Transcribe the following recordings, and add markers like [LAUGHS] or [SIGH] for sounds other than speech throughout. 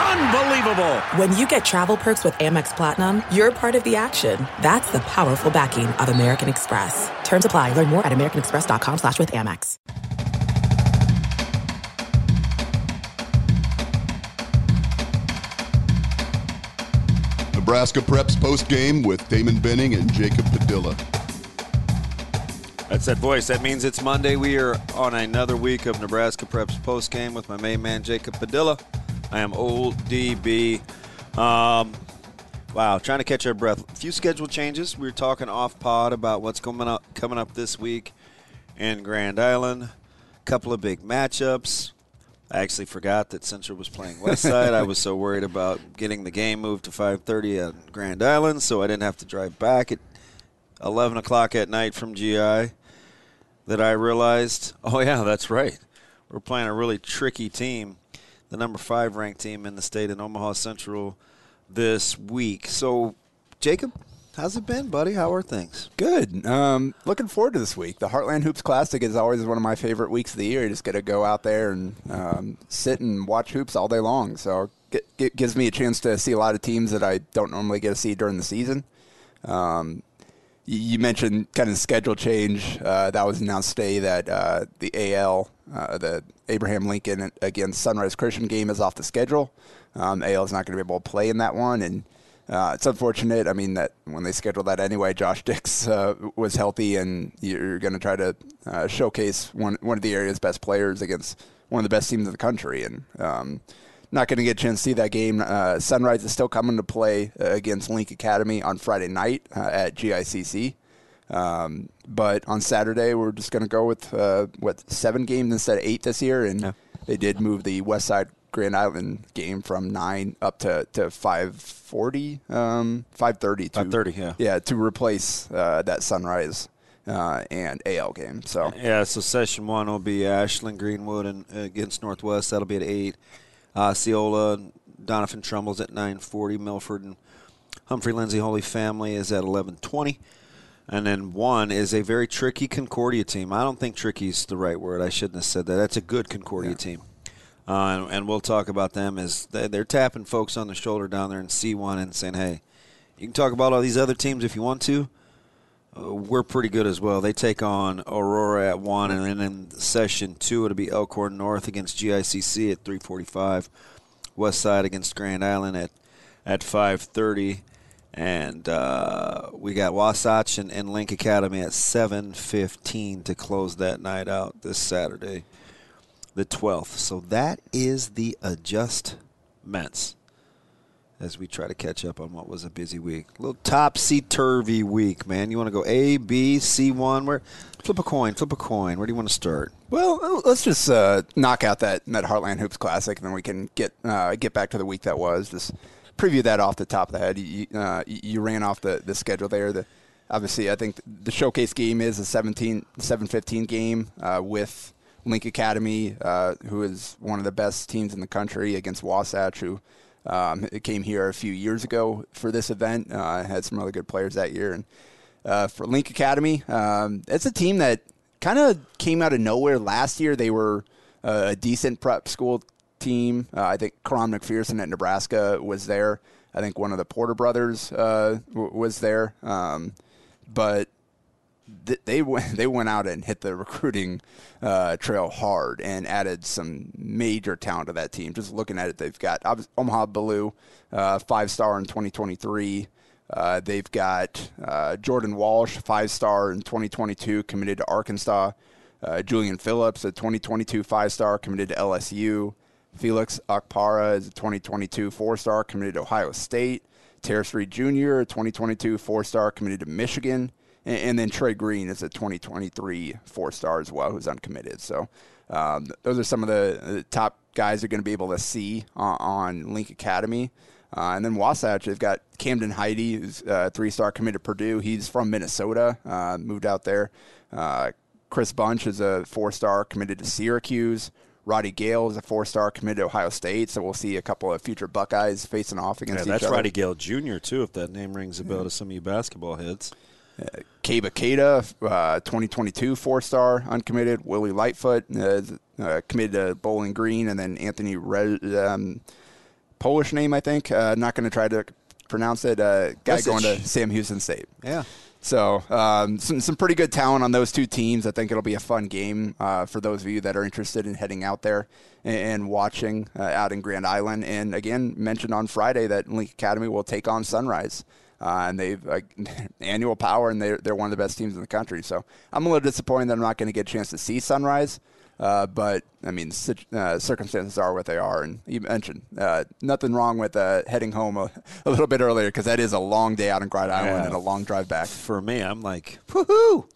Unbelievable! When you get travel perks with Amex Platinum, you're part of the action. That's the powerful backing of American Express. Terms apply. Learn more at americanexpress.com slash with Amex. Nebraska Preps post game with Damon Benning and Jacob Padilla. That's that voice. That means it's Monday. We are on another week of Nebraska Preps post game with my main man Jacob Padilla. I am old DB. Um, wow, trying to catch our breath. A few schedule changes. We were talking off pod about what's coming up coming up this week in Grand Island. A couple of big matchups. I actually forgot that Central was playing Westside. [LAUGHS] I was so worried about getting the game moved to 5:30 at Grand Island, so I didn't have to drive back at 11 o'clock at night from GI. That I realized, oh yeah, that's right. We're playing a really tricky team, the number five ranked team in the state in Omaha Central this week. So, Jacob, how's it been, buddy? How are things? Good. Um, looking forward to this week. The Heartland Hoops Classic is always one of my favorite weeks of the year. You just get to go out there and um, sit and watch hoops all day long. So it, gives me a chance to see a lot of teams that I don't normally get to see during the season. Um, you mentioned kind of schedule change. Uh, that was announced today that uh, the AL, uh, the Abraham Lincoln against Sunrise Christian game is off the schedule. Um, AL is not going to be able to play in that one, and uh, it's unfortunate. I mean that when they scheduled that anyway, Josh [LAUGHS] Dix uh, was healthy, and you're going to try to uh, showcase one one of the area's best players against one of the best teams in the country, and um, not going to get a chance to see that game. Uh, Sunrise is still coming to play uh, against Link Academy on Friday night uh, at GICC. Um, but on Saturday, we're just going to go with uh, what seven games instead of eight this year, and yeah. they did move the West Side Grand Island game from nine up to, to five forty, um, five thirty, five thirty, yeah, yeah, to replace uh, that Sunrise uh, and AL game. So yeah, so session one will be Ashland Greenwood and uh, against Northwest. That'll be at eight. Uh, Doniphan Trumbull's at 9:40. Milford and Humphrey Lindsay Holy Family is at 11:20. And then one is a very tricky Concordia team. I don't think tricky is the right word. I shouldn't have said that. That's a good Concordia yeah. team. Uh, and, and, we'll talk about them as they, they're tapping folks on the shoulder down there in C1 and saying, hey, you can talk about all these other teams if you want to. Uh, we're pretty good as well. They take on Aurora at one, and then in session two, it'll be Elkhorn North against GICC at 3:45, West Side against Grand Island at at 5:30, and uh, we got Wasatch and, and Link Academy at 7:15 to close that night out this Saturday, the 12th. So that is the adjustments as we try to catch up on what was a busy week. A little topsy turvy week, man. You want to go A, B, C one? Where flip a coin, flip a coin. Where do you want to start? Well, let's just uh, knock out that that Heartland Hoops Classic, and then we can get uh, get back to the week that was. Just preview that off the top of the head. You, uh, you ran off the, the schedule there. The obviously, I think the showcase game is a 17 7-15 game uh, with Link Academy, uh, who is one of the best teams in the country, against Wasatch, who um, it came here a few years ago for this event. Uh, had some really good players that year. And uh, for Link Academy, um, it's a team that kind of came out of nowhere last year. They were a decent prep school team. Uh, I think Quaran McPherson at Nebraska was there. I think one of the Porter brothers uh, w- was there. Um, but they went [LAUGHS] they went out and hit the recruiting uh, trail hard and added some major talent to that team. Just looking at it, they've got Omaha Biliew, uh, five star in 2023. Uh, they've got uh, Jordan Walsh, five star in 2022, committed to Arkansas. Uh, Julian Phillips, a 2022 five star, committed to LSU. Felix Okpara is a 2022 four star, committed to Ohio State. Tarris Reed Jr., a 2022 four star, committed to Michigan and, and then Trey Green is a 2023 four star as well, who's uncommitted. So um, those are some of the, the top guys you're going to be able to see on, on Link Academy. Uh, and then Wasatch, they've got Camden Heide, who's a three star committed to Purdue. He's from Minnesota, uh, moved out there. Uh, Chris Bunch is a four star committed to Syracuse. Roddy Gayle is a four star committed to Ohio State. So we'll see a couple of future Buckeyes facing off against Yeah, each that's. Roddy Gayle Jr. too. If that name rings a bell to some of you basketball heads. Keba Keita, uh, 2022 four star uncommitted. Willie Lightfoot, uh, uh, committed to Bowling Green. And then Anthony, Re- um, Polish name, I think. Uh, not going to try to pronounce it. Uh, guy going to Sam Houston State. Yeah. So um, some some pretty good talent on those two teams. I think it'll be a fun game uh, for those of you that are interested in heading out there and, and watching uh, out in Grand Island. And again, mentioned on Friday that Link Academy will take on Sunrise. Uh, and they've uh, [LAUGHS] annual power, and they're, they're one of the best teams in the country. So I'm a little disappointed that I'm not going to get a chance to see Sunrise. Uh, but I mean, uh, circumstances are what they are, and you mentioned uh, nothing wrong with uh, heading home a, [LAUGHS] a little bit earlier because that is a long day out in Grand Island Yeah. and a long drive back. For me, I'm like, woohoo!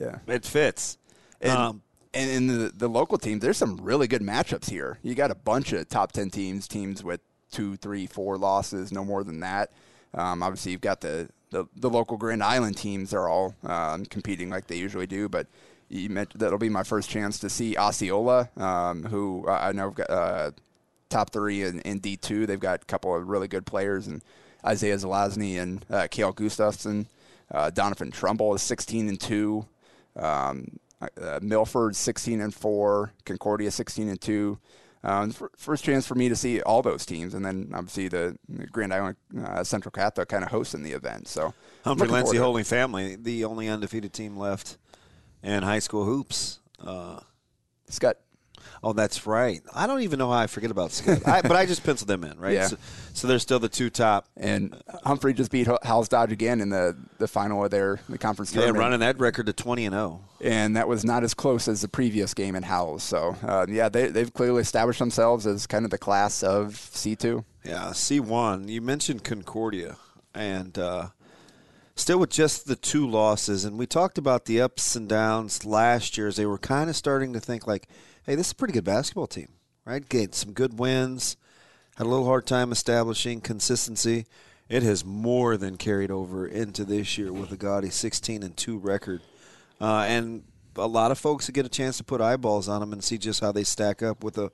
Yeah. It fits. And, Um, and in the, the local teams, there's some really good matchups here. You got a bunch of top 10 teams, teams with two, three, four losses, no more than that. Um, obviously, you've got the, the, the local Grand Island teams are all um, competing like they usually do, but mentioned that'll be my first chance to see Osceola, um, who I know got uh, top three in, in D2. They've got a couple of really good players, and Isaiah Zelazny and uh, Kale Gustafson. Uh, Doniphan Trumbull is 16 and 2. Um, uh, Milford 16 and 4. Concordia 16 and 2. Um, first chance for me to see all those teams, and then obviously the Grand Island uh, Central Catholic kind of hosting the event. So Humphrey Lindsay. Holy Family, the only undefeated team left in high school hoops. Uh, Scott. Oh, that's right. I don't even know how I forget about Scott, I, but I just penciled them in, right? Yeah. So, so they're still the two top. And Humphrey just beat Howells Dodge again in the, the final of their the conference They're tournament. running that record to twenty and oh. zero. and that was not as close as the previous game in Howells. So, uh, yeah, they, they've clearly established themselves as kind of the class of C2. Yeah, C one. You mentioned Concordia, and uh, still with just the two losses, and we talked about the ups and downs last year as they were kind of starting to think like, hey, this is a pretty good basketball team, right? Gained some good wins, had a little hard time establishing consistency. It has more than carried over into this year with a gaudy 16 and two record, uh, and a lot of folks get a chance to put eyeballs on them and see just how they stack up with a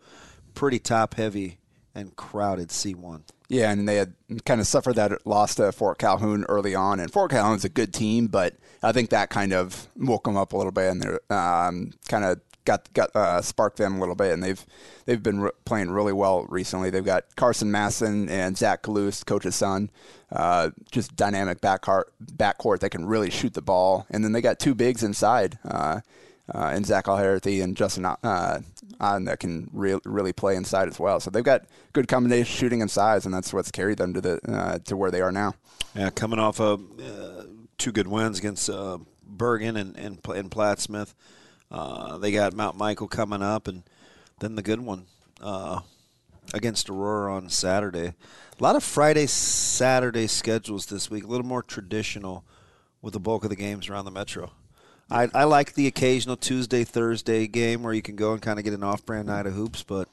pretty top heavy and crowded C1. Yeah, and they had kind of suffered that loss to Fort Calhoun early on. And Fort Calhoun's a good team, but I think that kind of woke them up a little bit, and they're um, kind of got got uh, sparked them a little bit. And they've they've been re- playing really well recently. They've got Carson Masson and Zach Kalus, coach's son, uh, just dynamic backcourt backcourt that can really shoot the ball. And then they got two bigs inside. Uh, uh, and Zach O'Harity and Justin uh, on that can re- really play inside as well. So they've got good combination shooting and size, and that's what's carried them to the uh, to where they are now. Yeah, coming off of uh, two good wins against uh, Bergan and and, and Plattsmouth. Uh, they got Mount Michael coming up, and then the good one uh, against Aurora on Saturday. A lot of Friday, Saturday schedules this week. A little more traditional with the bulk of the games around the metro. I, I like the occasional Tuesday, Thursday game where you can go and kind of get an off-brand night of hoops, but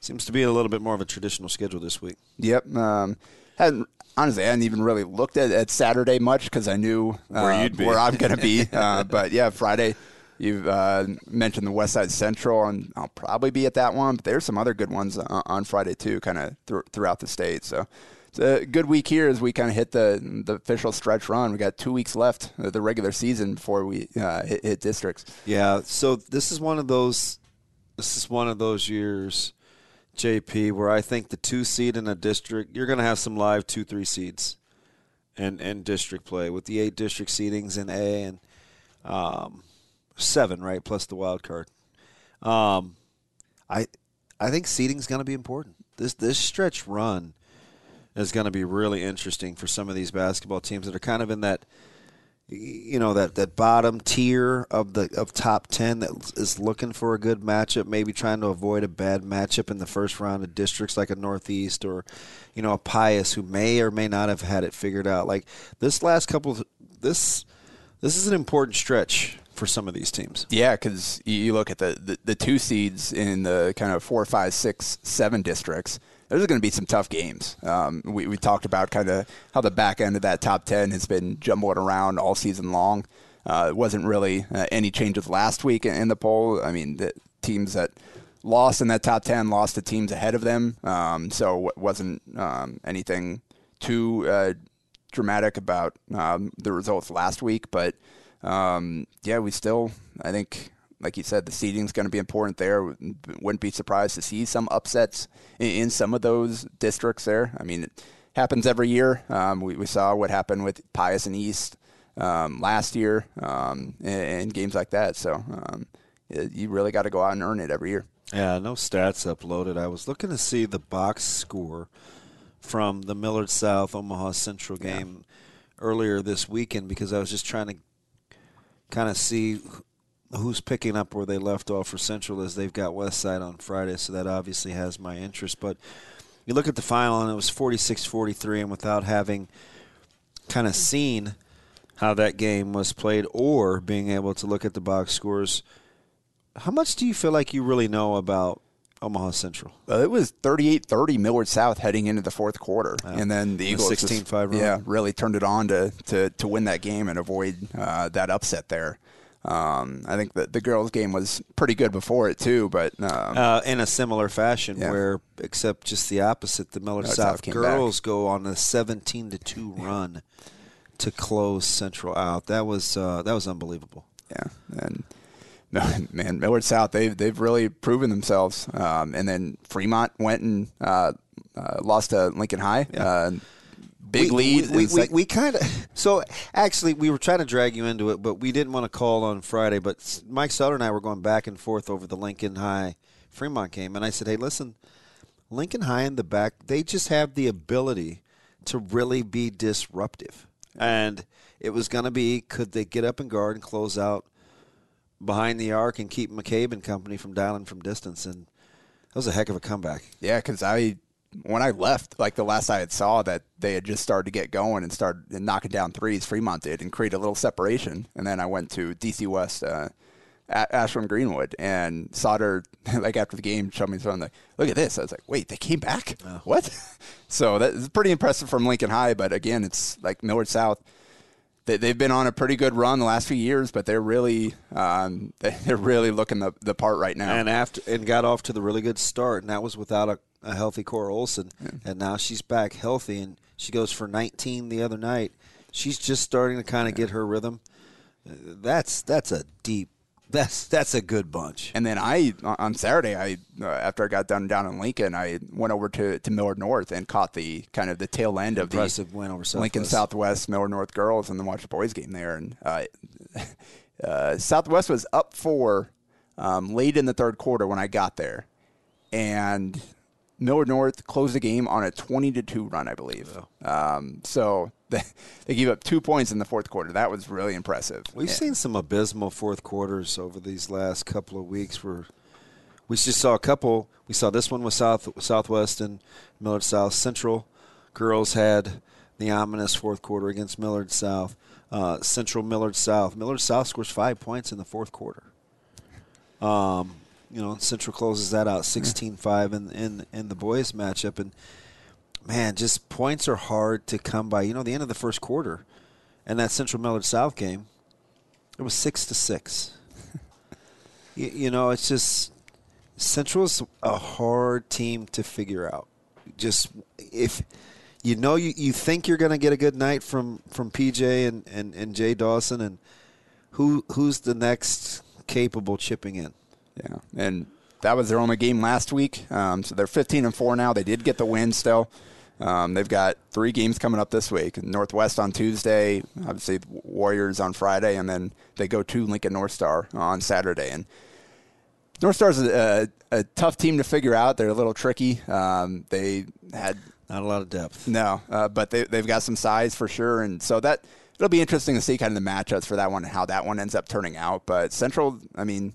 seems to be a little bit more of a traditional schedule this week. Yep. Um, hadn't honestly, I hadn't even really looked at, at Saturday much because I knew uh, Where you'd be. where I'm going to be. [LAUGHS] uh, but yeah, Friday. You've uh, mentioned the West Side Central, and I'll probably be at that one. But there's some other good ones on, on Friday too, kind of th- throughout the state. So it's a good week here as we kind of hit the the official stretch run. We got two weeks left of the regular season before we uh, hit, hit districts. Yeah, so this is one of those this is one of those years, JP, where I think the two seed in a district, you're gonna have some live two, three seeds and and district play with the eight district seedings in A and um, seven, right, plus the wild card. Um, I I think seeding's gonna be important. This this stretch run is gonna be really interesting for some of these basketball teams that are kind of in that you know that that bottom tier of the of top 10 that is looking for a good matchup maybe trying to avoid a bad matchup in the first round of districts like a northeast or you know a pius who may or may not have had it figured out like this last couple of, this this is an important stretch for some of these teams Yeah, because you, look at the, the, the two seeds in the kind of four, five, six, seven districts. There's going to be some tough games. Um, we, we talked about kind of how the back end of that top 10 has been jumbled around all season long. uh, it wasn't really uh, any changes last week in, in the poll. I mean, the teams that lost in that top 10 lost to teams ahead of them. Um, so it wasn't um, anything too uh, dramatic about um, the results last week. But um, yeah, we still, I think, like you said, the seeding is going to be important there. Wouldn't be surprised to see some upsets in, in some of those districts there. I mean, it happens every year. Um, we, we, saw what happened with Pius and East um, last year um, and, games like that. So um, you really got to go out and earn it every year. Yeah, no stats uploaded. I was looking to see the box score from the Millard South Omaha Central game yeah. earlier this weekend because I was just trying to kind of see who's picking up where they left off for Central as they've got West Side on Friday, so that obviously has my interest. But you look at the final and it was 46-43 and without having kind of seen how that game was played or being able to look at the box scores – how much do you feel like you really know about Omaha Central? Uh, it was 38-30 Millard South heading into the fourth quarter, and then the Eagles 16-5 yeah really turned it on to to, to win that game and avoid uh, that upset there. Um, I think that the girls' game was pretty good before it too, but um, uh, in a similar fashion, yeah. where except just the opposite, the Millard South, South girls back. go on a seventeen to two run to close Central out. That was uh, that was unbelievable. Yeah, and [LAUGHS] man, Millard South, they've they've really proven themselves. Um, and then Fremont went and uh, uh, lost to Lincoln High. Yeah. Uh, big we, lead. We, we, we kind of so actually we were trying to drag you into it, but we didn't want to call on Friday. But Mike Sutter and I were going back and forth over the Lincoln High Fremont game, and I said, "Hey, listen, Lincoln High in the back, they just have the ability to really be disruptive." And it was going to be could they get up and guard and close out behind the arc and keep McCabe and company from dialing from distance. And that was a heck of a comeback. Yeah, because I when I left, like the last I had saw that they had just started to get going and started knocking down threes. Fremont did and create a little separation, and then I went to DC West. Uh, Ashland Greenwood and Sauter, [LAUGHS] like after the game, showed me something like, "Look at this." I was like, "Wait, they came back? Oh. What?" [LAUGHS] so that's pretty impressive from Lincoln High, but again, it's like Millard South they, have been on a pretty good run the last few years, but they're really um, [LAUGHS] they're really looking the, the part right now. And after and got off to the really good start, and that was without a, a healthy Cora Olson, yeah. and now she's back healthy, and she goes for 19 the other night. She's just starting to kind of yeah. get her rhythm. That's that's a deep that's that's a good bunch. And then I on Saturday, I uh, after I got done down in Lincoln, I went over to, to Millard North and caught the kind of the tail end of Impressive the win over Southwest. Lincoln Southwest Millard North girls, and then watched the boys game there. And uh, [LAUGHS] uh, Southwest was up four um, late in the third quarter when I got there, and Millard North closed the game on a 20 to 2 run, I believe. Um, so [LAUGHS] they, gave up two points in the fourth quarter. That was really impressive. We've yeah. seen some abysmal fourth quarters over these last couple of weeks where we just saw a couple. We saw this one with South Southwest and Millard South Central. Girls had the ominous fourth quarter against Millard South. Uh, Central Millard South. Millard South scores five points in the fourth quarter. Um, you know, Central closes that out 16-5 in, in in the boys matchup, and man, just points are hard to come by. You know, the end of the first quarter, and that Central Millard South game, it was six to six. [LAUGHS] you, you know, it's just Central's a hard team to figure out. Just if you know you, you think you're going to get a good night from from PJ and, and, and Jay Dawson, and who who's the next capable chipping in? Yeah, and that was their only game last week. Um, so they're 15 and four now. They did get the win still. Um, they've got three games coming up this week: Northwest on Tuesday, obviously Warriors on Friday, and then they go to Lincoln North Star on Saturday. And North Star is a, a, a, tough team to figure out. They're a little tricky. Um, they had not a lot of depth. No, uh, but they, they've got some size for sure, and so that it'll be interesting to see kind of the matchups for that one and how that one ends up turning out. But Central, I mean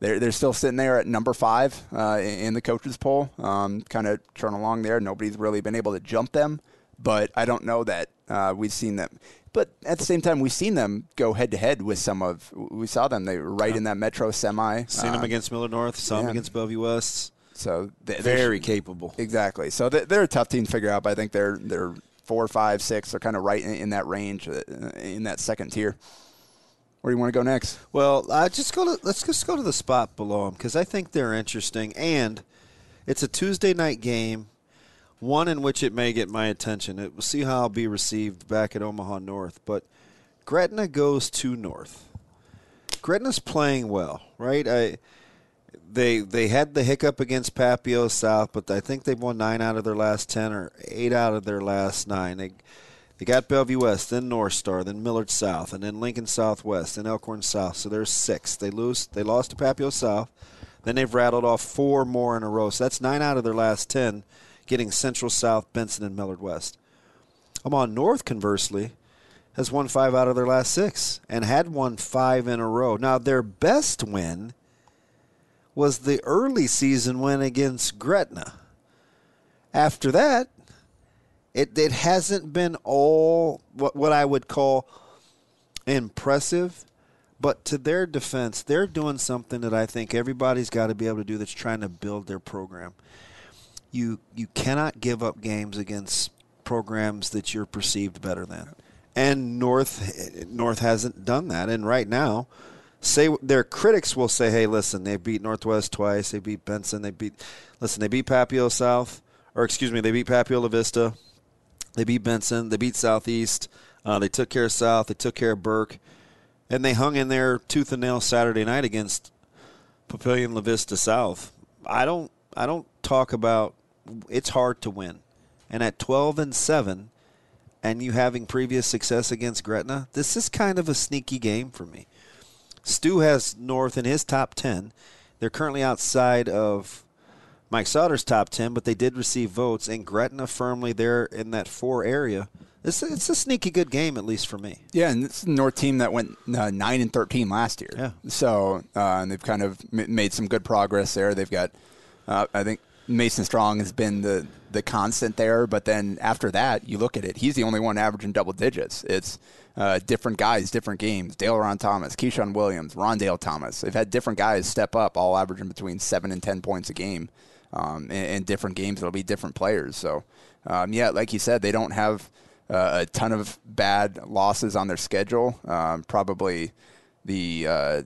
they're they're still sitting there at number five uh, in the coaches poll, um, kind of churn along there. Nobody's really been able to jump them, but I don't know that uh, we've seen them. But at the same time, we've seen them go head to head with some of. We saw them; they were right yeah. in that Metro semi. Seen them uh, against Millard North. Saw yeah. them against Bellevue West. So they're very capable. Exactly. So they're a tough team to figure out. But I think they're they're four, five, six. They're kind of right in, in that range, uh, in that second tier. Where do you want to go next? Well, uh, just go to let's just go to the spot below them because I think they're interesting, and it's a Tuesday night game, one in which it may get my attention. It, we'll see how I'll be received back at Omaha North, but Gretna goes to North. Gretna's playing well, right? I they they had the hiccup against Papio South, but I think they've won nine out of their last ten or eight out of their last nine. They they got Bellevue West, then North Star, then Millard South, and then Lincoln Southwest, and Elkhorn South. So there's six. They lose. They lost to Papio South. Then they've rattled off four more in a row. So that's nine out of their last ten, getting Central South, Benson, and Millard West. Omaha North, conversely, has won five out of their last six and had won five in a row. Now their best win was the early season win against Gretna. After that, it it hasn't been all what what I would call impressive, but to their defense, they're doing something that I think everybody's got to be able to do that's trying to build their program. You you cannot give up games against programs that you're perceived better than. And North North hasn't done that and right now say their critics will say, "Hey, listen, they beat Northwest twice. They beat Benson. They beat listen, they beat Papio South, or excuse me, they beat Papio La Vista. They beat Benson. They beat Southeast. Uh, they took care of South. They took care of Burke, and they hung in there tooth and nail Saturday night against Papillion La Vista South. I don't. I don't talk about. It's hard to win, and at twelve and seven, and you having previous success against Gretna, this is kind of a sneaky game for me. Stu has North in his top ten. They're currently outside of Mike Sauter's top 10, but they did receive votes, and Gretna firmly there in that four area. It's a, it's a sneaky good game, at least for me. Yeah, and it's the North team that went uh, 9 and 13 last year. Yeah. So uh, they've kind of m- made some good progress there. They've got, uh, I think Mason Strong has been the, the constant there, but then after that, you look at it, he's the only one averaging double digits. It's uh, different guys, different games. Dale Ron Thomas, Keyshawn Williams, Rondale Thomas. They've had different guys step up, all averaging between 7 and 10 points a game um, in, in, different games. It'll be different players. So, um, yeah, like you said, they don't have uh, a ton of bad losses on their schedule. Um, probably the uh,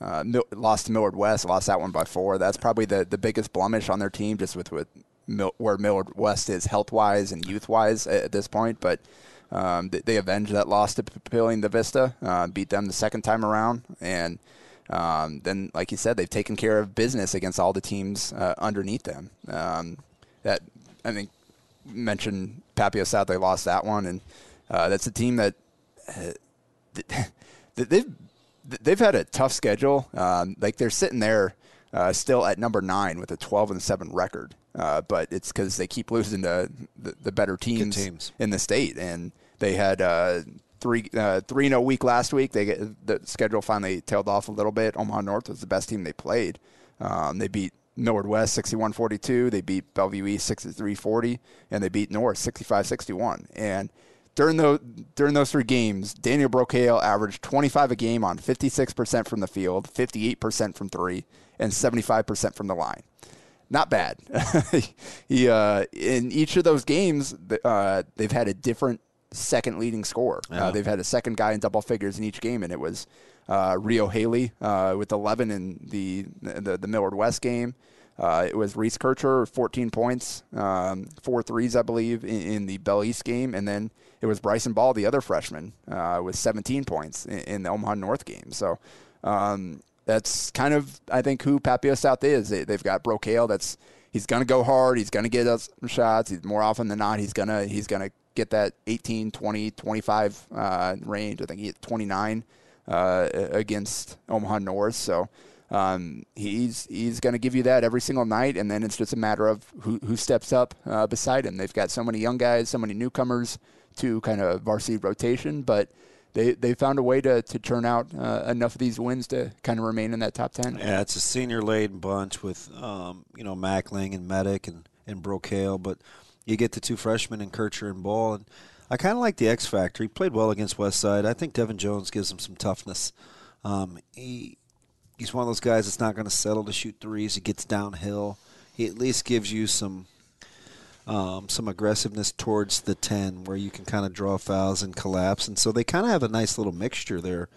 uh, lost to Millard West, lost that one by four. That's probably the, the biggest blemish on their team, just with, with Mil- where Millard West is health wise and youth wise at, at, this point. But um, they, they, avenged that loss to Papillion La Vista, uh, beat them the second time around, and um, then, like you said, they've taken care of business against all the teams uh, underneath them. Um, that I think mentioned Papio South, they lost that one, and uh, that's a team that uh, [LAUGHS] they've they've had a tough schedule. Um, like they're sitting there uh, still at number nine with a 12 and seven record, uh, but it's because they keep losing to the, the better teams, teams, in the state, and they had uh, three uh, three a week last week. They get, the schedule finally tailed off a little bit. Omaha North was the best team they played. Um, they beat Millard West 61-42. They beat Bellevue East 63-40, and they beat North 65-61. And during those during those three games, Daniel Brocale averaged 25 a game on 56% from the field, 58% from three, and 75% from the line. Not bad. [LAUGHS] he uh, in each of those games, uh, they've had a different second leading scorer. Uh, yeah. Uh, they've had a second guy in double figures in each game, and it was uh, Rio Haley uh, with 11 in the the, the Millard West game. Uh, it was Reese Kircher, 14 points, um, four threes, I believe, in, in, the Bell East game, and then it was Bryson Ball, the other freshman, uh, with 17 points in, in, the Omaha North game. So. Um, that's kind of, I think, who Papio South is. They, have got Brocale. That's he's going to go hard. He's going to get us some shots. He's more often than not, he's gonna he's gonna get that 18, 20, 25 uh, range. I think he hit 29 uh, against Omaha North. So um, he's he's going to give you that every single night, and then it's just a matter of who, who steps up uh, beside him. They've got so many young guys, so many newcomers to kind of varsity rotation, but they they found a way to to turn out uh, enough of these wins to kind of remain in that top ten. Yeah, it's a senior laden bunch with um, you know Mackling and Medic and and Brocale, but you get the two freshmen in Kircher and Ball, and I kind of like the X factor. He played well against Westside. I think Devin Jones gives him some toughness. Um, he he's one of those guys that's not going to settle to shoot threes. He gets downhill. He at least gives you some um, some aggressiveness towards the ten, where you can kind of draw fouls and collapse. And so they kind of have a nice little mixture there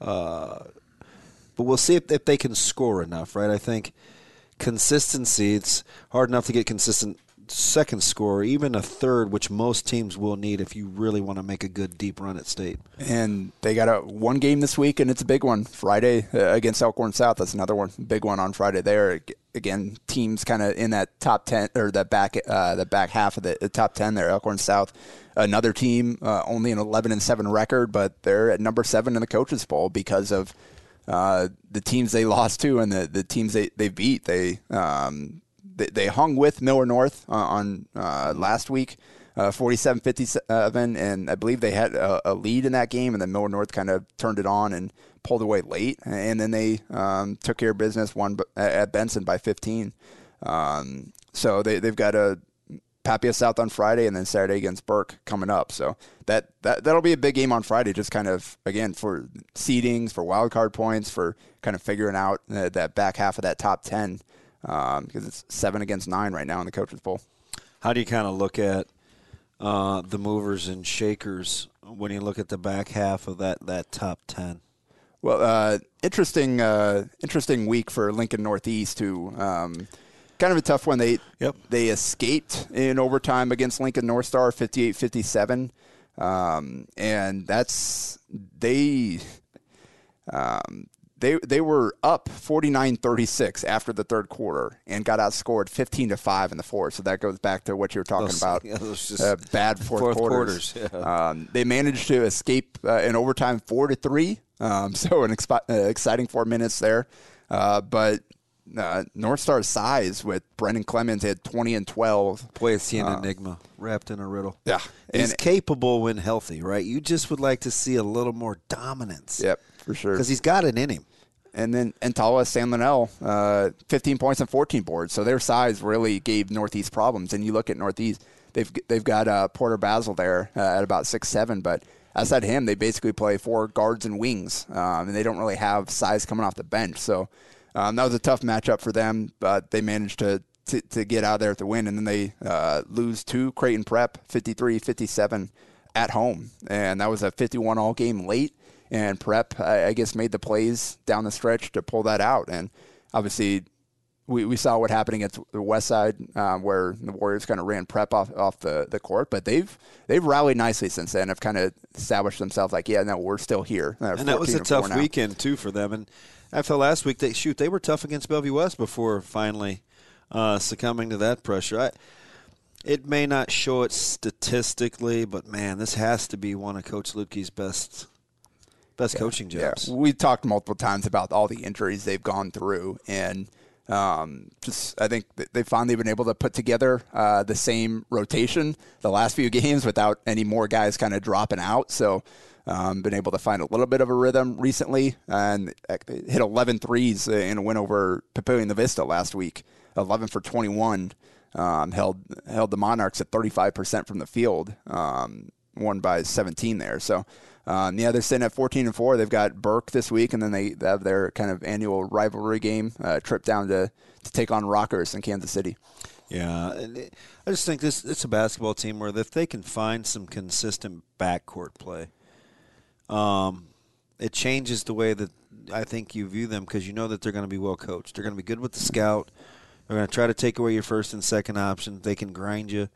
Uh, but we'll see if, if they can score enough, right? I think consistency, it's hard enough to get consistent second score, even a third, which most teams will need if you really want to make a good deep run at state. And they got a one game this week, and it's a big one Friday uh, against Elkhorn South. That's another one, big one on Friday there. Again, teams kind of in that top ten or the back uh, the back half of the, the, top ten there. Elkhorn South, another team uh, only an eleven and seven record, but they're at number seven in the coaches poll because of uh, the teams they [LAUGHS] lost to and the, the teams they, they beat. They, um, they, they hung with Millard North uh, on uh, last week, uh, 47 57, and I believe they had a, a, lead in that game, and then Millard North kind of turned it on and pulled away late. And then they um, took care of business, won at Benson by 15. Um, so they, they've got a Papio South on Friday, and then Saturday against Burke coming up. So that, that that'll be a big game on Friday. Just kind of again for seedings, for wild card points, for kind of figuring out uh, that back half of that top ten because um, it's seven against nine right now in the coaches poll. How do you kind of look at uh, the movers and shakers when you look at the back half of that that top ten? Well, uh, interesting, uh, interesting week for Lincoln Northeast, who um, kind of a tough one. They yep. they escaped in overtime against Lincoln North Star 58-57. Um, and that's they um, they they were up 49-36 after the third quarter and got outscored 15 to 5 in the fourth. So that goes back to what you were talking those, about. [LAUGHS] Yeah, uh, bad [LAUGHS] fourth, fourth quarters. quarters yeah. um, they managed to escape uh, in overtime 4 to 3. Um, [LAUGHS] so an expi- uh, exciting 4 minutes there. Uh, but uh, North Star's size with Brendan Clemens had 20 and 12. Boy, he an uh, enigma wrapped in a riddle. Yeah. He's and, capable when healthy, right? You just would like to see a little more dominance. Yep, for sure. Because he's got it in him. And then Entala San Leonel, uh, 15 points and 14 boards. So their size really gave Northeast problems. And you look at Northeast, they've they've got uh, Porter Basil there uh, at about six seven, but outside him, they basically play four guards and wings, um, and they don't really have size coming off the bench. So um, that was a tough matchup for them, but they managed to, to, to get out there at the win, and then they uh, lose to Creighton Prep 53 57 at home. And that was a 51 all game late, and Prep, I, I guess, made the plays down the stretch to pull that out. And obviously, we, we saw what happened against the West Side, uh, where the Warriors kind of ran prep off, off the, the court, but they've they've rallied nicely since then. Have kind of established themselves like, yeah, no, we're still here. Uh, and that was a tough weekend too for them. And I felt last week they shoot they were tough against Bellevue West before finally uh, succumbing to that pressure. I, it may not show it statistically, but man, this has to be one of Coach Lutke's best best yeah, coaching jobs. Yeah. We talked multiple times about all the injuries they've gone through, and um, just I think they've finally been able to put together uh, the same rotation the last few [LAUGHS] games without any more guys kind of dropping out. So um, been able to find a little bit of a rhythm recently and hit 11 threes in a win over Papillion La Vista last week. 11 for 21. Um, held held the Monarchs at 35% from the field. Um, won by 17 there. So um, yeah, they're sitting at 14 and four. They've got Burke this week, and then they have their kind of annual rivalry game uh, trip down to to take on Rockhurst in Kansas City. Yeah, I just think this it's a basketball team where if they can find some consistent backcourt play, um, it changes the way that I think you view them because you know that they're going to be well coached. They're going to be good with the scout. They're going to try to take away your first and second option. They can grind you.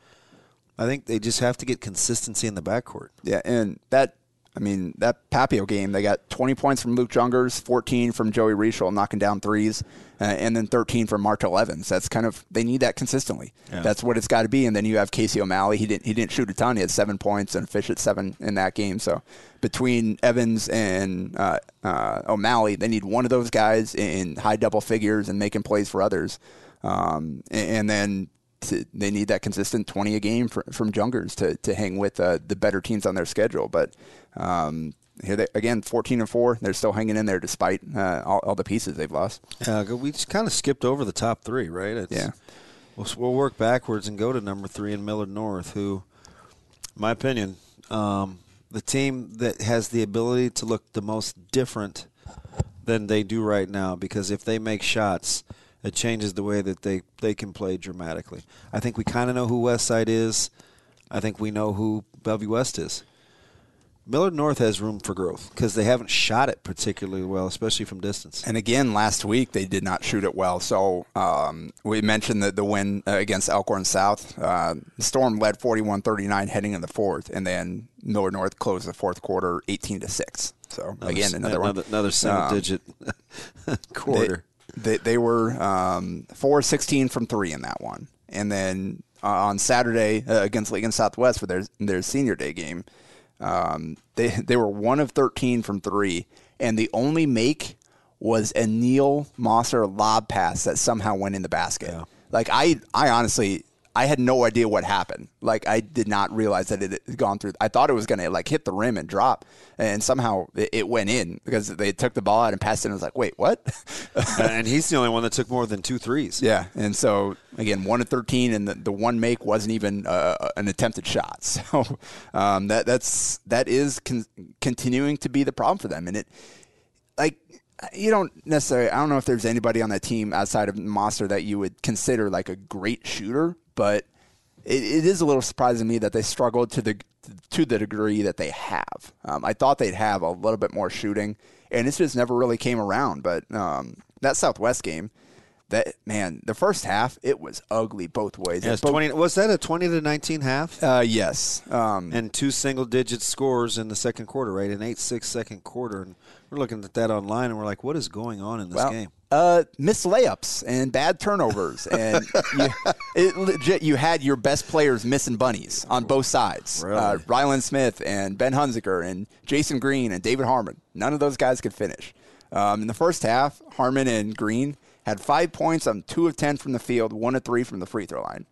I think they just have to get consistency in the backcourt. Yeah, and that I mean, that Papio game, they got 20 points from Luke Jungers, 14 from Joey Reichel knocking down threes, uh, and then 13 from Martel Evans. That's kind of they need that consistently. Yeah. That's what it's got to be. And then you have Casey O'Malley. He didn't he didn't shoot a ton. He had seven points and fish at seven in that game. So between Evans and uh, uh, O'Malley, they need one of those guys in high double figures and making plays for others. Um, and, and then to, they need that consistent 20 a game for, from Jungers to, to hang with uh, the better teams on their schedule. But um, here they again 14 and four. They're still hanging in there despite uh, all, all, the pieces they've lost. Yeah, we just kind of skipped over the top three, right? It's, yeah. We'll, we'll, work backwards and go to number three in Millard North, who, my opinion, um, the team that has the ability to look the most different than they do right now. Because if they make shots it changes the way that they, they can play dramatically. I think we kind of know who Westside is. I think we know who Bellevue West is. Millard North has room for growth because they haven't shot it particularly well, especially from distance. And again, last week they did not shoot it well. So um, we mentioned the, the win against Elkhorn South. Uh, the Storm led 41 39 heading in the fourth, and then Millard North closed the fourth quarter 18 to 6. So Another, again, another, another, one. another single Um, digit [LAUGHS] quarter. They, they, they were um, 4 16 from three in that one. And then uh, on Saturday uh, against Lincoln Southwest for their, their senior day game, um, they, they were 1 of 13 from three. And the only make was a Neil Mosser lob pass that somehow went in the basket. Like, I, I honestly. I had no idea what happened. Like I did not realize that it had gone through. I thought it was going to like hit the rim and drop, and somehow it, it went in because they took the ball out and passed it. and I was like, wait, what? [LAUGHS] and he's the only one that took more than two threes. Yeah, and so again, one of thirteen, and the, the one make wasn't even uh, an attempted shot. [LAUGHS] So um, that that's that is con- continuing to be the problem for them, and it like you don't necessarily. I don't know if there's anybody on that team outside of Monster that you would consider like a great shooter, but it, it is a little surprising to me that they struggled to the to the degree that they have. Um, I thought they'd have a little bit more shooting, and it just never really came around. But um, that Southwest game, that man, the first half it was ugly both ways. Yeah, Both- 20, was that a 20 to 19 half? Uh, yes. Um, and two single digit scores in the second quarter, right? An 8 6 second quarter. And we're looking at that online and we're like, what is going on in this well, game? Uh, missed layups and bad turnovers, and [LAUGHS] you, it legit you had your best players missing bunnies on both sides. Really? Uh, Rylan Smith and Ben Hunziker and Jason Green and David Harmon. None of those guys could finish. Um, in the first half, Harmon and Green had five points on two of ten from the field, one of three from the free throw line.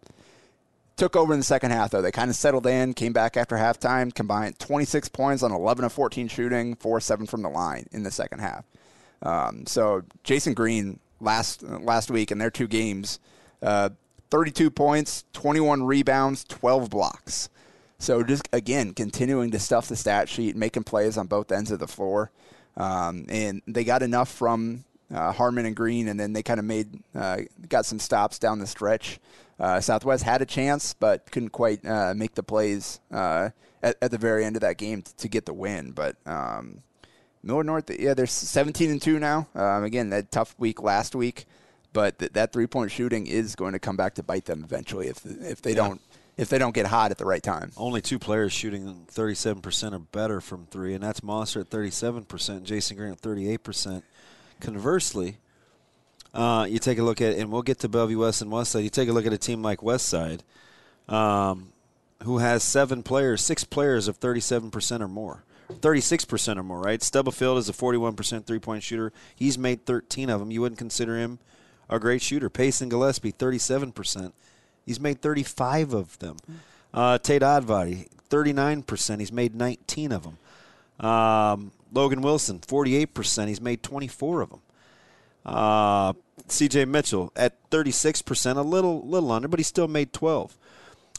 Took over in the second half, though. They kind of settled in, came back after halftime, combined 26 points on 11 of 14 shooting, 4 7 from the line in the second half. Um, so Jason Green last last week in their two games, uh, 32 points, 21 rebounds, 12 blocks. So just again continuing to stuff the stat sheet, making plays on both ends of the floor, um, and they got enough from uh, Harmon and Green, and then they kind of made uh, got some stops down the stretch. Uh, Southwest had a chance, but couldn't quite uh, make the plays uh, at, at the very end of that game t- to get the win. But um, Millard North, yeah, they're 17 and two now. Um, again, that tough week last week, but th- that three point shooting is going to come back to bite them eventually if if they don't if they don't get hot at the right time. Only two players shooting 37% or better from three, and that's Monster at 37%, Jason Green at 38%. Conversely, uh, you take a look at, and we'll get to Bellevue West and Westside. You take a look at a team like Westside, um, who has seven players, six players of 37% or more. 36% or more, right? Stubblefield is a 41% three point shooter. He's made 13 of them. You wouldn't consider him a great shooter. Payson Gillespie, 37%. He's made 35 of them. Uh, Tate Oddbody, 39%. He's made 19 of them. Um, Logan Wilson, 48%. He's made 24 of them. Uh, C.J. Mitchell at 36%, a little little under, but he still made 12.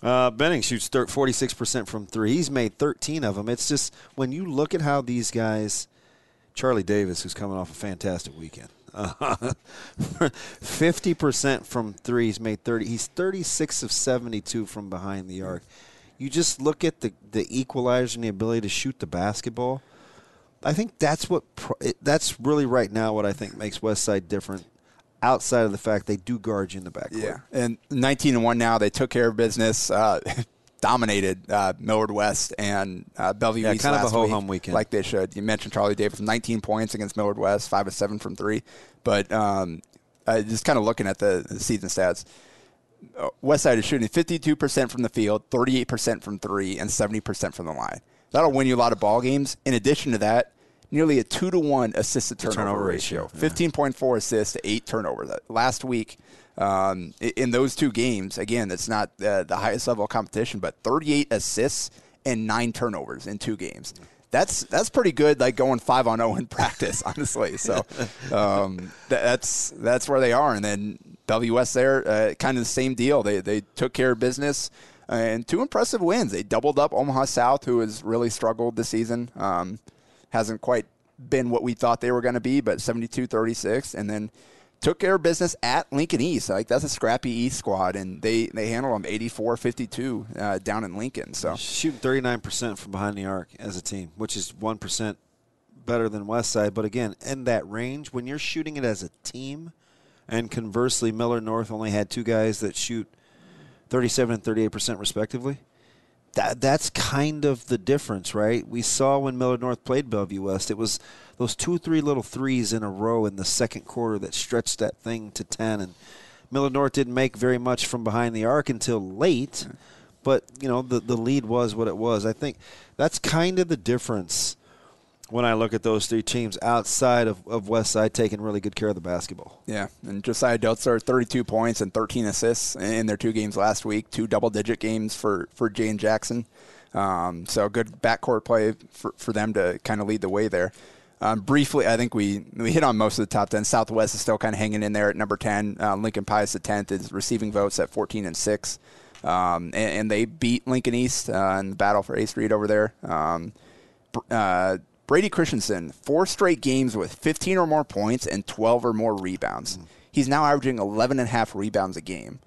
Uh, Benning shoots 46% from three. He's made 13 of them. It's just when you look at how these guys, Charlie Davis, who's coming off a fantastic weekend, [LAUGHS] uh, 50% from three. He's made 30. He's 36 of 72 from behind the arc. You just look at the the equalizer and the ability to shoot the basketball. I think that's what that's really right now what I think makes West Side different. Outside of the fact they do guard you in the backcourt. Yeah, and 19 and one now. They took care of business, uh, [LAUGHS] dominated uh, Millard West and uh, Bellevue Yeah, East kind of a ho-hum week, weekend. like they should. You mentioned Charlie Davis, 19 points against Millard West, five of seven from three. But um, uh, just kind of looking at the, the season stats, West Side is shooting 52% from the field, 38% from three, and 70% from the line. That'll win you a lot of ball games. In addition to that, nearly a two to one assist to turnover, turnover ratio. ratio. Fifteen point four assists to eight turnovers. Last week, um, in those two games, again, that's not uh, the highest level of competition, but thirty eight assists and nine turnovers in two games. That's that's pretty good. Like going five on zero in practice, [LAUGHS] honestly. So um, th- that's that's where they are. And then WS there, uh, kind of the same deal. They they took care of business and two impressive wins. They doubled up Omaha South, who has really struggled this season. Um, hasn't quite been what we thought they were going to be, but 72-36, and then took care of business at Lincoln East. Like that's a scrappy East squad, and they they handled them 84-52 uh, down in Lincoln. So shooting 39% from behind the arc as a team, which is 1% better than West Side. But again, in that range, when you're shooting it as a team, and conversely, Millard North only had two guys that shoot 37 and 38% respectively. That that's kind of the difference, right? We saw when Millard North played Bellevue West, it was those two, three little threes in a row in the second quarter that stretched that thing to 10. And Millard North didn't make very much from behind the arc until late, but you know the the lead was what it was. I think that's kind of the difference when I look at those three teams outside of, of West Side taking really good care of the basketball. Yeah, and Josiah Deltzer, 32 points and 13 assists in their two games last week, two double-digit games for, for Jane Jackson. Um, so good backcourt play for, for them to kind of lead the way there. Um, briefly, I think we, we hit on most of the top 10. Southwest is still kind of hanging in there at number 10. Uh, Lincoln Pius, the 10th, is receiving votes at 14 and 6. Um, and, and, they beat Lincoln East uh, in the battle for A Street over there. Um, uh, Brady Christensen, four straight games with 15 or more points and 12 or more rebounds. Mm. He's now averaging 11 and a half rebounds a game.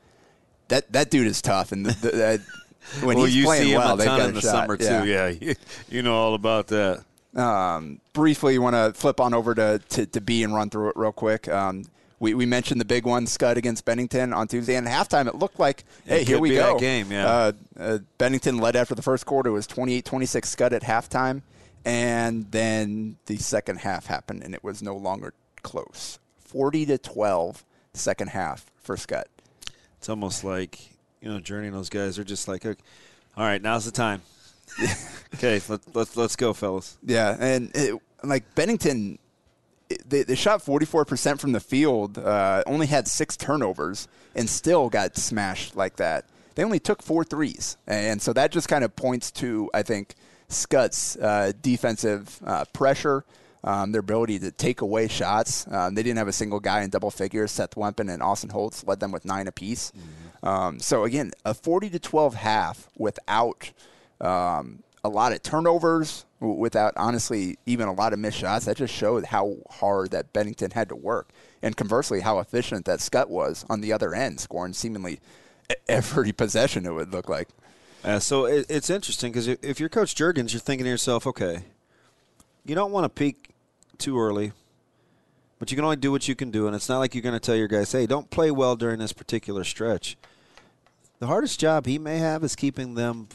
That that dude is tough, and the, the, [LAUGHS] when well, he's playing well, they've got in the shot. summer yeah. too. Yeah, you, [LAUGHS] you know all about that. Um, briefly, you want to flip on over to, to, to B and run through it real quick. Um, we, we mentioned the big one, Scotus against Bennington on Tuesday. And at halftime, it looked like, hey, it here we go. game, yeah. Uh, uh, Bennington led after the first quarter. It was 28-26 Scotus at halftime. And then the second half happened, and it was no longer close. 40 to 12, second half for Scotus. It's almost like, you know, Journey and those guys are just like, all right, now's the time. [LAUGHS] okay, let, let's let's go, fellas. Yeah, and it, like Bennington, they, they shot 44% from the field, uh, only had six turnovers, and still got smashed like that. They only took four threes. And so that just kind of points to, I think, Scotus uh, defensive uh, pressure, um, their ability to take away shots. Um, they didn't have a single guy in double figures. Seth Wempen and Austin Holtz led them with nine apiece. Mm-hmm. Um, so again, a 40 to 12 half without um, a lot of turnovers, without honestly even a lot of missed shots. That just showed how hard that Bennington had to work, and conversely, how efficient that Scott was on the other end, scoring seemingly every [LAUGHS] possession. It would look like. Uh, so it, it's interesting because if you're Coach Jurgens, you're thinking to yourself, okay, you don't want to peak too early, but you can only do what you can do. And it's not like you're going to tell your guys, hey, don't play well during this particular stretch. The hardest job he may have is keeping them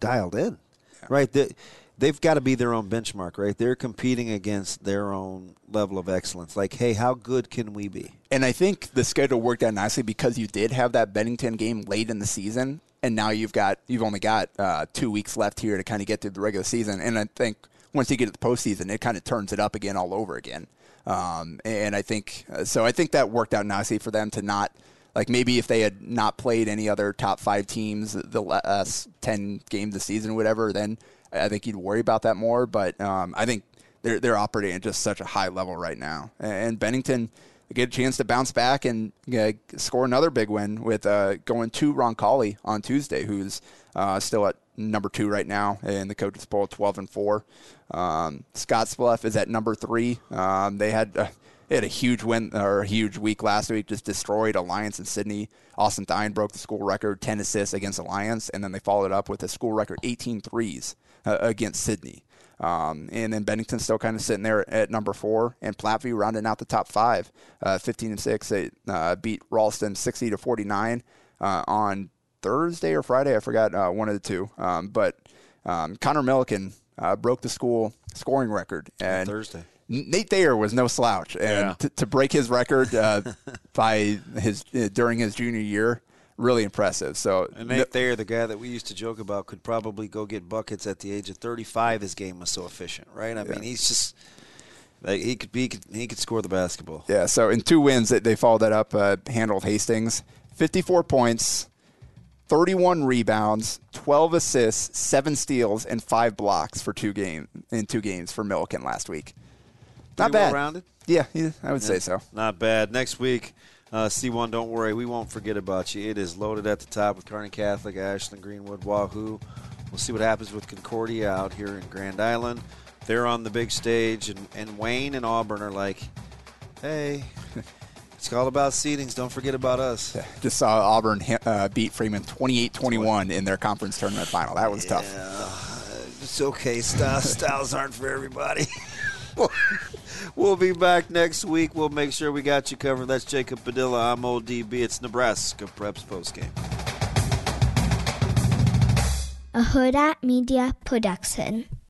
dialed in, yeah. right? They, they've got to be their own benchmark, right? They're competing against their own level of excellence. Like, hey, how good can we be? And I think the schedule worked out nicely because you did have that Bennington game late in the season and now you've got you've only got uh, two weeks left here to kind of get through the regular season. And I think once you get to the postseason, it kind of turns it up again all over again. Um, and I think uh, so. I think that worked out nicely for them to not like maybe if they had not played any other top five teams the last ten games of the season, whatever, then I think you'd worry about that more. But um, I think they're they're operating at just such a high level right now. And Bennington get a chance to bounce back and score another big win with uh, going to Roncalli on Tuesday, who's uh, still at number two right now in the coaches poll, 12 and four. Um, Scottsbluff is at number three. Um, they had uh, they had a huge win or a huge week last week, just destroyed Alliance in Sidney. Austin Thine broke the school record, 10 assists against Alliance, and then they followed up with a school record 18 threes uh, against Sidney. Um, and then Bennington still kind of sitting there at number four, and Platteview rounding out the top five, uh, 15 and six. They uh, beat Ralston 60 to 49 uh, on Thursday or Friday. I forgot uh, one of the two. Um, but um, Connor Milliken uh, broke the school scoring record and Thursday. Nate Thayer was no slouch, and yeah. t- to break his record uh, [LAUGHS] by his during his junior year, really impressive. So and Nate Thayer, the guy that we used to joke about, could probably go get buckets at the age of 35. His game was so efficient, right? I yeah. mean, he's just like he could be, he could, he could score the basketball. Yeah. So in two wins, they followed that up. Uh, handled Hastings, 54 points. 31 rebounds, 12 assists, seven steals, and five blocks for two game in two games for Milliken last week. Not Pretty bad. Well rounded. Yeah, yeah, I would yeah, say so. Not bad. Next week, uh, C1, don't worry, we won't forget about you. It is loaded at the top with Kearney Catholic, Ashland, Greenwood, Wahoo. We'll see what happens with Concordia out here in Grand Island. They're on the big stage, and, and Wayne and Auburn are like, hey, [LAUGHS] It's all about seedings. Don't forget about us. Just saw Auburn uh, beat Freeman 28-21 in their conference tournament final. That was tough. It's okay. Styles, [LAUGHS] styles aren't for everybody. [LAUGHS] [LAUGHS] we'll be back next week. We'll make sure we got you covered. That's Jacob Padilla. I'm ODB. It's Nebraska Preps postgame. A Hurrdat Media Production.